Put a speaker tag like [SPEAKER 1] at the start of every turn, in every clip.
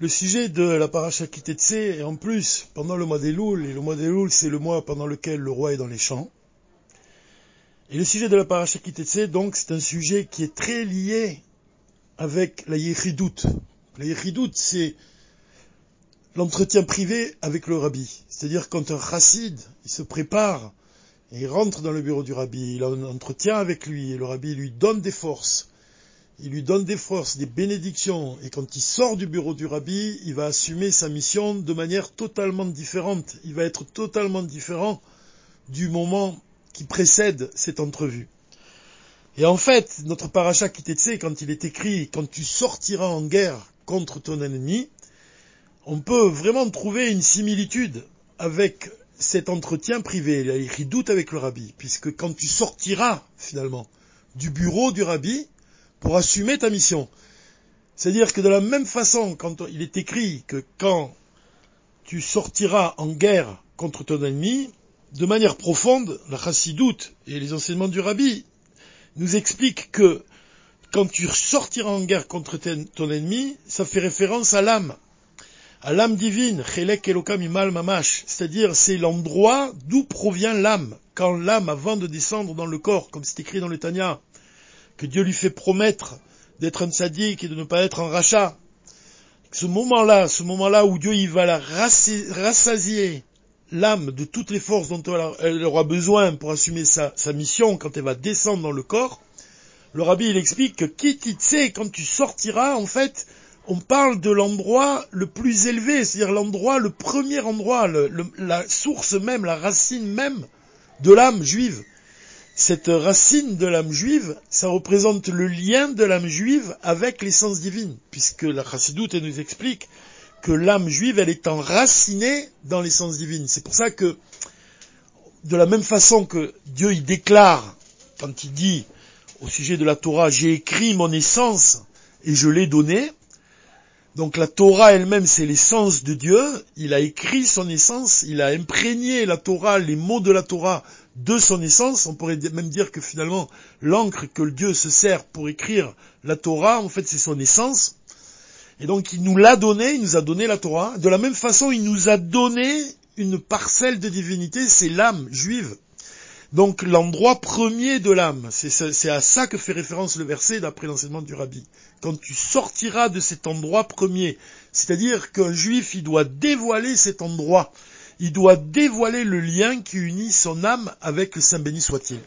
[SPEAKER 1] le sujet de la paracha Kitetse est en plus pendant le mois des et le mois des c'est le mois pendant lequel le roi est dans les champs. Et le sujet de la paracha Kitetse, donc, c'est un sujet qui est très lié avec la Yechidout. La Yechidout, c'est l'entretien privé avec le rabbi. C'est-à-dire quand un chassid, il se prépare et il rentre dans le bureau du rabbi, il a un entretien avec lui et le rabbi lui donne des forces. Il lui donne des forces, des bénédictions, et quand il sort du bureau du rabbi, il va assumer sa mission de manière totalement différente. Il va être totalement différent du moment qui précède cette entrevue. Et en fait, notre paracha Kitetse, quand il est écrit, quand tu sortiras en guerre contre ton ennemi, on peut vraiment trouver une similitude avec cet entretien privé, il a écrit doute avec le rabbi, puisque quand tu sortiras finalement du bureau du rabbi pour assumer ta mission, c'est-à-dire que de la même façon, quand il est écrit que quand tu sortiras en guerre contre ton ennemi, de manière profonde, la chassidoute et les enseignements du rabbi nous expliquent que quand tu sortiras en guerre contre ton ennemi, ça fait référence à l'âme, à l'âme divine, Chelek Elokam Imal Mamash, c'est-à-dire c'est l'endroit d'où provient l'âme, quand l'âme, avant de descendre dans le corps, comme c'est écrit dans le Tanya, que Dieu lui fait promettre d'être un sadique et de ne pas être un rachat. Ce moment-là, ce moment-là où Dieu va la rassasier l'âme de toutes les forces dont elle aura besoin pour assumer sa, mission quand elle va descendre dans le corps, le rabbi il explique que qui sait quand tu sortiras, en fait, on parle de l'endroit le plus élevé, c'est-à-dire l'endroit, le premier endroit, la source même, la racine même de l'âme juive. Cette racine de l'âme juive, ça représente le lien de l'âme juive avec l'essence divine, puisque la chassidoute nous explique que l'âme juive, elle est enracinée dans l'essence divine. C'est pour ça que, de la même façon que Dieu y déclare, quand il dit au sujet de la Torah, j'ai écrit mon essence et je l'ai donnée, donc la Torah elle-même, c'est l'essence de Dieu. Il a écrit son essence, il a imprégné la Torah, les mots de la Torah de son essence. On pourrait même dire que finalement, l'encre que Dieu se sert pour écrire la Torah, en fait, c'est son essence. Et donc, il nous l'a donné, il nous a donné la Torah. De la même façon, il nous a donné une parcelle de divinité, c'est l'âme juive. Donc l'endroit premier de l'âme, c'est à ça que fait référence le verset d'après l'enseignement du rabbi. Quand tu sortiras de cet endroit premier, c'est-à-dire qu'un juif, il doit dévoiler cet endroit, il doit dévoiler le lien qui unit son âme avec le Saint béni soit-il.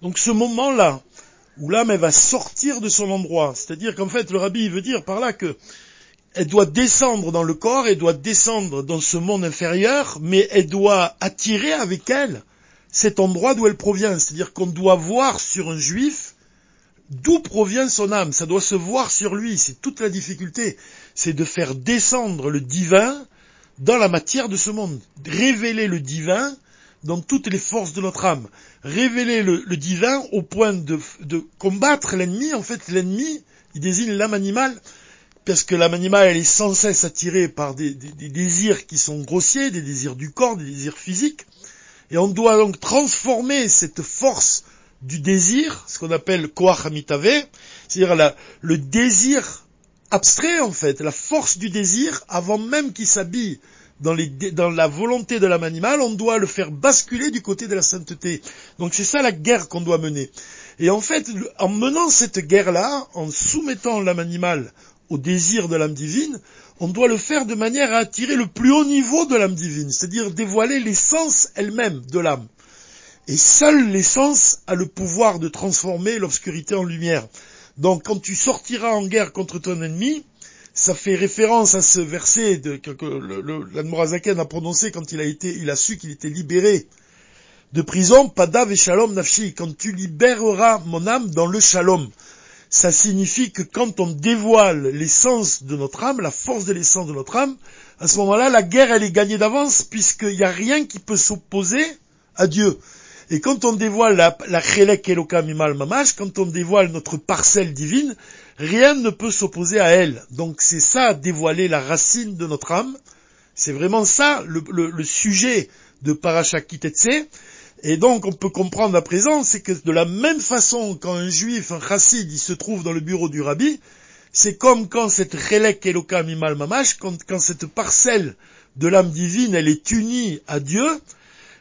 [SPEAKER 1] Donc ce moment-là, où l'âme va sortir de son endroit, c'est-à-dire qu'en fait le rabbi veut dire par là que elle doit descendre dans le corps, elle doit descendre dans ce monde inférieur, mais elle doit attirer avec elle cet endroit d'où elle provient. C'est-à-dire qu'on doit voir sur un juif d'où provient son âme. Ça doit se voir sur lui. C'est toute la difficulté. C'est de faire descendre le divin dans la matière de ce monde. Révéler le divin dans toutes les forces de notre âme. Révéler le, divin au point de, combattre l'ennemi. En fait, l'ennemi, il désigne l'âme animale parce que l'âme animale, elle est sans cesse attirée par des, désirs qui sont grossiers, des désirs du corps, des désirs physiques, et on doit donc transformer cette force du désir, ce qu'on appelle koach c'est-à-dire le désir abstrait en fait, la force du désir, avant même qu'il s'habille dans, dans, la volonté de l'âme animale, on doit le faire basculer du côté de la sainteté. Donc c'est ça la guerre qu'on doit mener. Et en fait, en menant cette guerre-là, en soumettant l'âme animale au désir de l'âme divine, on doit le faire de manière à attirer le plus haut niveau de l'âme divine, c'est-à-dire dévoiler l'essence elle-même de l'âme. Et seule l'essence a le pouvoir de transformer l'obscurité en lumière. Donc quand tu sortiras en guerre contre ton ennemi, ça fait référence à ce verset que l'Admorazaken a prononcé quand il a été, su qu'il était libéré de prison, Padav et Shalom Nafshi, quand tu libéreras mon âme dans le Shalom ça signifie que quand on dévoile l'essence de notre âme, la force de l'essence de notre âme, à ce moment-là, la guerre, elle est gagnée d'avance, puisqu'il n'y a rien qui peut s'opposer à Dieu. Et quand on dévoile la, la Chelek Elokam Mamash, quand on dévoile notre parcelle divine, rien ne peut s'opposer à elle. Donc c'est ça, dévoiler la racine de notre âme. C'est vraiment ça, le, le sujet de Parashakitetse. Et donc on peut comprendre à présent, c'est que de la même façon quand un juif, un chassid, il se trouve dans le bureau du rabbi, c'est comme quand cette relek Elokam Imal Mamash, quand, quand cette parcelle de l'âme divine, elle est unie à Dieu,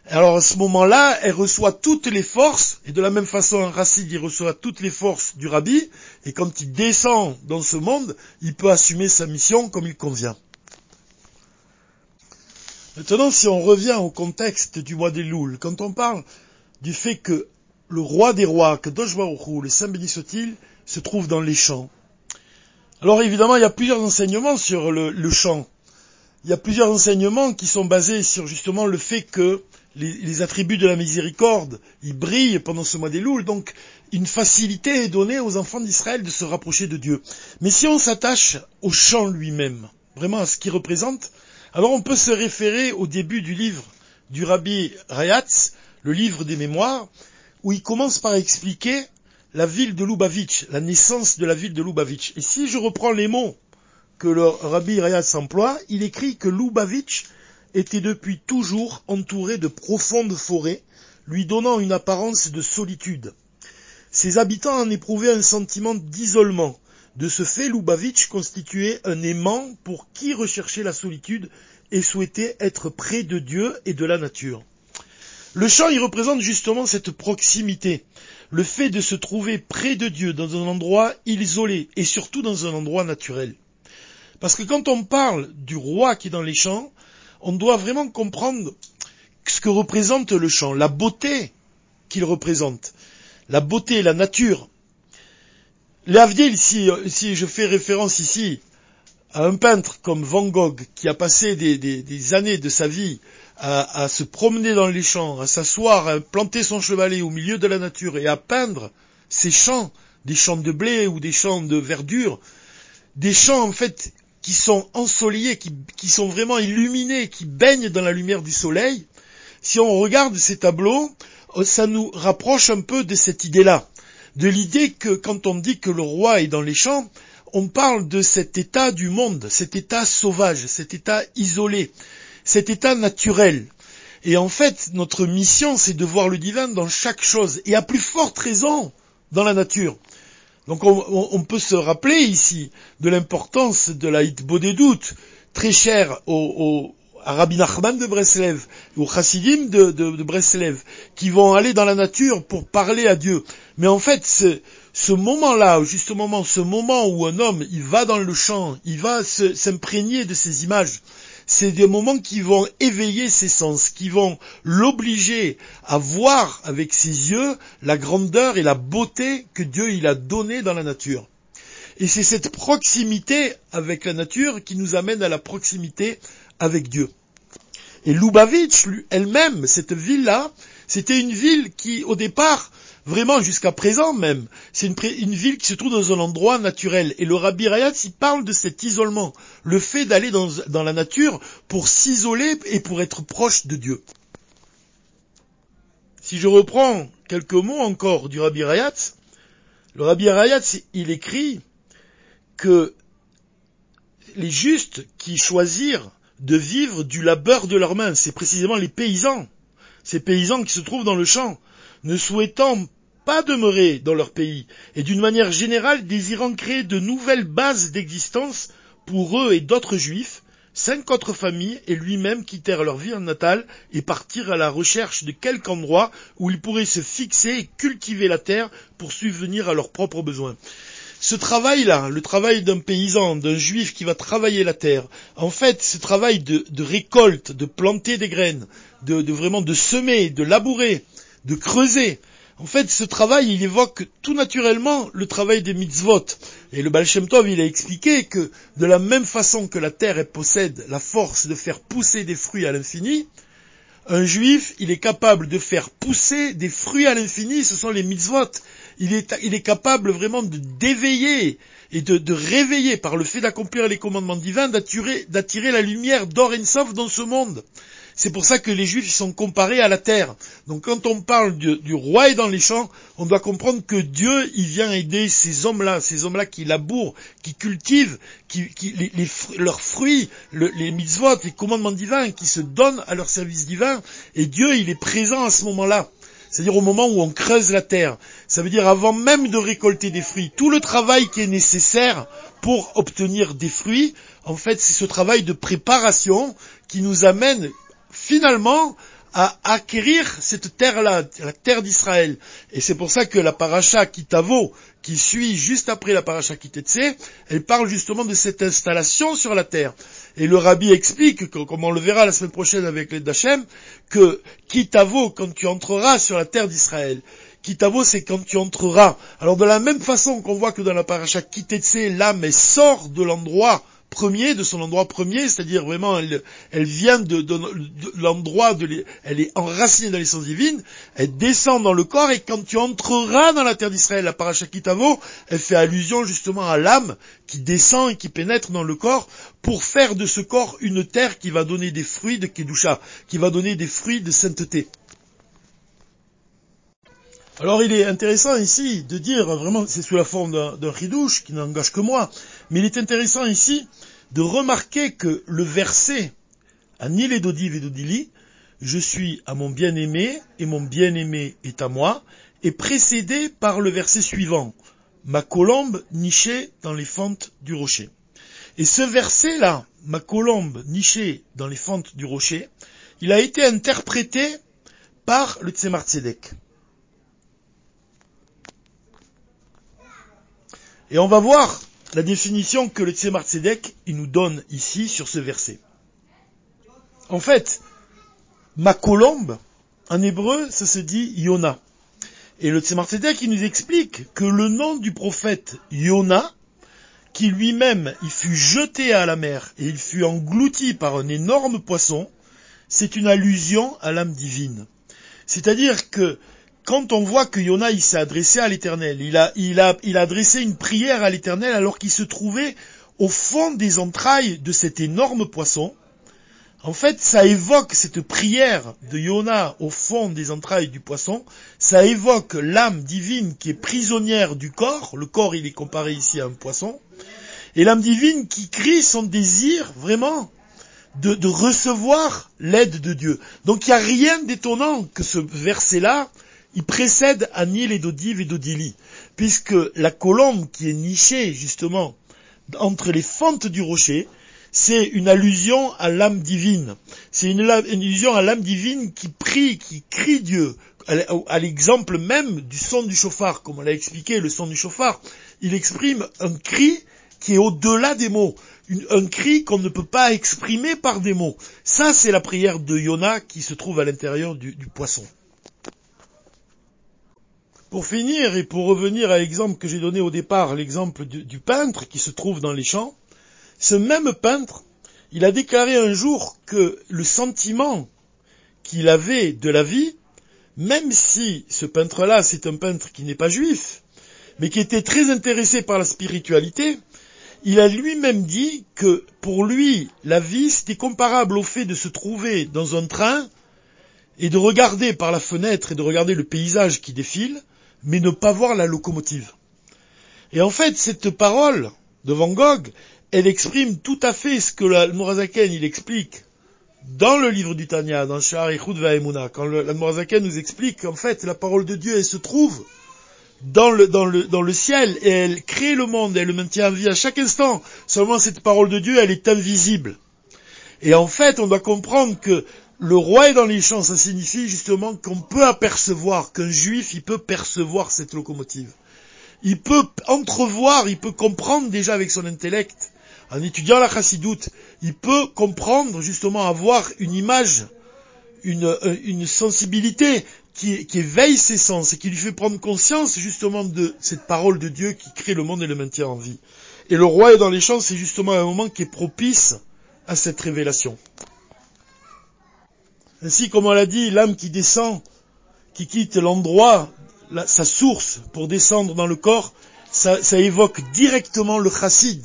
[SPEAKER 1] alors à ce moment-là, elle reçoit toutes les forces, et de la même façon, un racide, il reçoit toutes les forces du rabbi, et quand il descend dans ce monde, il peut assumer sa mission comme il convient. Maintenant, si on revient au contexte du mois des Louls, quand on parle du fait que le roi des rois, que Baruch le Saint béni se trouve dans les champs. Alors évidemment, il y a plusieurs enseignements sur le, champ. Il y a plusieurs enseignements qui sont basés sur justement le fait que les, attributs de la miséricorde, ils brillent pendant ce mois des Louls, donc une facilité est donnée aux enfants d'Israël de se rapprocher de Dieu. Mais si on s'attache au chant lui-même, vraiment à ce qu'il représente, alors on peut se référer au début du livre du rabbi Rayatz, le livre des mémoires, où il commence par expliquer la ville de Lubavitch, la naissance de la ville de Lubavitch. Et si je reprends les mots que le rabbi Rayatz emploie, il écrit que Lubavitch était depuis toujours entouré de profondes forêts, lui donnant une apparence de solitude. Ses habitants en éprouvaient un sentiment d'isolement. De ce fait, Lubavitch constituait un aimant pour qui recherchait la solitude et souhaitait être près de Dieu et de la nature. Le chant y représente justement cette proximité, le fait de se trouver près de Dieu dans un endroit isolé et surtout dans un endroit naturel. Parce que quand on parle du roi qui est dans les champs, on doit vraiment comprendre ce que représente le chant, la beauté qu'il représente, la beauté, la nature. L'Avdil, si, je fais référence ici à un peintre comme Van Gogh, qui a passé des, années de sa vie à, se promener dans les champs, à s'asseoir, à planter son chevalet au milieu de la nature et à peindre ces champs, des champs de blé ou des champs de verdure, des champs en fait qui sont ensoleillés, qui, sont vraiment illuminés, qui baignent dans la lumière du soleil, si on regarde ces tableaux, ça nous rapproche un peu de cette idée-là, de l'idée que quand on dit que le roi est dans les champs, on parle de cet état du monde, cet état sauvage, cet état isolé, cet état naturel. Et en fait, notre mission, c'est de voir le divin dans chaque chose, et à plus forte raison dans la nature. Donc on, peut se rappeler ici de l'importance de la doutes, très chère au, à Rabbi Nachman de Breslev, aux chassidim de, de, Breslev, qui vont aller dans la nature pour parler à Dieu. Mais en fait, ce, ce moment-là, justement, ce moment où un homme, il va dans le champ, il va s'imprégner de ces images, c'est des moments qui vont éveiller ses sens, qui vont l'obliger à voir avec ses yeux la grandeur et la beauté que Dieu il a donnée dans la nature. Et c'est cette proximité avec la nature qui nous amène à la proximité avec Dieu. Et Lubavitch, elle-même, cette ville-là, c'était une ville qui, au départ, Vraiment, jusqu'à présent même, c'est une, ville qui se trouve dans un endroit naturel. Et le Rabbi Rayatz, il parle de cet isolement, le fait d'aller dans, la nature pour s'isoler et pour être proche de Dieu. Si je reprends quelques mots encore du Rabbi Rayatz, le Rabbi Rayatz, il écrit que les justes qui choisirent de vivre du labeur de leurs mains, c'est précisément les paysans, ces paysans qui se trouvent dans le champ, ne souhaitant pas demeurer dans leur pays, et d'une manière générale désirant créer de nouvelles bases d'existence pour eux et d'autres juifs, cinq autres familles et lui-même quittèrent leur en natale et partirent à la recherche de quelque endroit où ils pourraient se fixer et cultiver la terre pour subvenir à leurs propres besoins. Ce travail-là, le travail d'un paysan, d'un juif qui va travailler la terre, en fait, ce travail de, récolte, de planter des graines, de, vraiment de semer, de labourer, de creuser, en fait, ce travail, il évoque tout naturellement le travail des mitzvot. Et le Baal Shem Tov, il a expliqué que de la même façon que la terre possède la force de faire pousser des fruits à l'infini, un juif, il est capable de faire pousser des fruits à l'infini, ce sont les mitzvot. Il est, capable vraiment de d'éveiller et de, de, réveiller par le fait d'accomplir les commandements divins, d'attirer la lumière d'or et dans ce monde. C'est pour ça que les Juifs sont comparés à la terre. Donc quand on parle du, roi et dans les champs, on doit comprendre que Dieu, il vient aider ces hommes-là, ces hommes-là qui labourent, qui cultivent, qui, leurs fruits, les mitzvot, les commandements divins, qui se donnent à leur service divin. Et Dieu, il est présent à ce moment-là. c'est-à-dire au moment où on creuse la terre. Ça veut dire avant même de récolter des fruits. Tout le travail qui est nécessaire pour obtenir des fruits, en fait, c'est ce travail de préparation qui nous amène finalement à acquérir cette terre-là, la terre d'Israël. Et c'est pour ça que la paracha Kitavo, qui suit juste après la paracha Kitetse, elle parle justement de cette installation sur la terre. Et le rabbi explique, comme on le verra la semaine prochaine avec les Dachem, que Kitavo, quand tu entreras sur la terre d'Israël, Kitavo, c'est quand tu entreras. Alors de la même façon qu'on voit que dans la paracha Kitetse, l'âme sort de l'endroit premier, de son endroit premier, c'est-à-dire vraiment elle, vient de, l'endroit, elle est enracinée dans l'essence divine, elle descend dans le corps et quand tu entreras dans la terre d'Israël, la parachakitavo, elle fait allusion justement à l'âme qui descend et qui pénètre dans le corps pour faire de ce corps une terre qui va donner des fruits de Kedusha, qui va donner des fruits de sainteté. Alors il est intéressant ici de dire, vraiment c'est sous la forme d'un ridouche qui n'engage que moi, mais il est intéressant ici de remarquer que le verset à Nil Dodiv et Dodili, je suis à mon bien-aimé et mon bien-aimé est à moi, est précédé par le verset suivant, ma colombe nichée dans les fentes du rocher. Et ce verset-là, ma colombe nichée dans les fentes du rocher, il a été interprété par le Tzemar Tzedek. Et on va voir la définition que le Tzemar Tzedek il nous donne ici sur ce verset. En fait, ma colombe, en hébreu, ça se dit Yona. Et le Tzemar Tzedek, il nous explique que le nom du prophète Yona, qui lui-même, il fut jeté à la mer et il fut englouti par un énorme poisson, c'est une allusion à l'âme divine. C'est-à-dire que quand on voit que Yona il s'est adressé à l'Éternel, il a, il a, il a adressé une prière à l'Éternel alors qu'il se trouvait au fond des entrailles de cet énorme poisson. En fait, ça évoque cette prière de Yona au fond des entrailles du poisson, ça évoque l'âme divine qui est prisonnière du corps, le corps il est comparé ici à un poisson, et l'âme divine qui crie son désir vraiment de, de recevoir l'aide de Dieu. Donc il n'y a rien d'étonnant que ce verset-là il précède Anil et Dodiv et Dodili, puisque la colombe qui est nichée justement entre les fentes du rocher, c'est une allusion à l'âme divine. C'est une, allusion à l'âme divine qui prie, qui crie Dieu, à l'exemple même du son du chauffard, comme on l'a expliqué, le son du chauffard, il exprime un cri qui est au-delà des mots, un cri qu'on ne peut pas exprimer par des mots. Ça, c'est la prière de Yona qui se trouve à l'intérieur du poisson. Pour finir et pour revenir à l'exemple que j'ai donné au départ, l'exemple du, peintre qui se trouve dans les champs, ce même peintre, il a déclaré un jour que le sentiment qu'il avait de la vie, même si ce peintre-là, c'est un peintre qui n'est pas juif, mais qui était très intéressé par la spiritualité, il a lui-même dit que pour lui, la vie, c'était comparable au fait de se trouver dans un train et de regarder par la fenêtre et de regarder le paysage qui défile, mais ne pas voir la locomotive. Et en fait, cette parole de Van Gogh, elle exprime tout à fait ce que l'Admorazaken, il explique dans le livre du Tanya, dans Shahar Echud Va'emuna, quand l'Admorazaken nous explique qu'en fait, la parole de Dieu, elle se trouve dans le ciel et elle crée le monde, elle le maintient en vie à chaque instant. Seulement cette parole de Dieu, elle est invisible. Et en fait, on doit comprendre que le roi est dans les champs, ça signifie justement qu'on peut apercevoir, qu'un juif, il peut percevoir cette locomotive. Il peut entrevoir, il peut comprendre déjà avec son intellect, en étudiant la chassidoute, il peut comprendre justement avoir une image, une, euh, sensibilité qui, qui, éveille ses sens et qui lui fait prendre conscience justement de cette parole de Dieu qui crée le monde et le maintient en vie. Et le roi est dans les champs, c'est justement un moment qui est propice à cette révélation. Ainsi, comme on l'a dit, l'âme qui descend, qui quitte l'endroit, sa source, pour descendre dans le corps, ça, évoque directement le chassid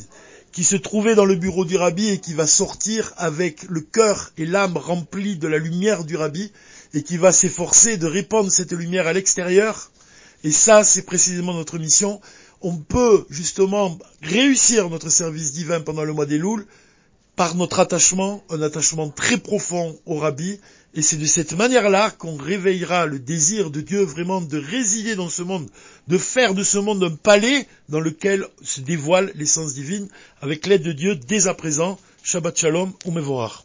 [SPEAKER 1] qui se trouvait dans le bureau du rabbi et qui va sortir avec le cœur et l'âme remplis de la lumière du rabbi et qui va s'efforcer de répandre cette lumière à l'extérieur. Et ça, c'est précisément notre mission. On peut justement réussir notre service divin pendant le mois des Louls par notre attachement, un attachement très profond au Rabbi, et c'est de cette manière-là qu'on réveillera le désir de Dieu vraiment de résider dans ce monde, de faire de ce monde un palais dans lequel se dévoile l'essence divine avec l'aide de Dieu dès à présent. Shabbat Shalom ou Mevorach.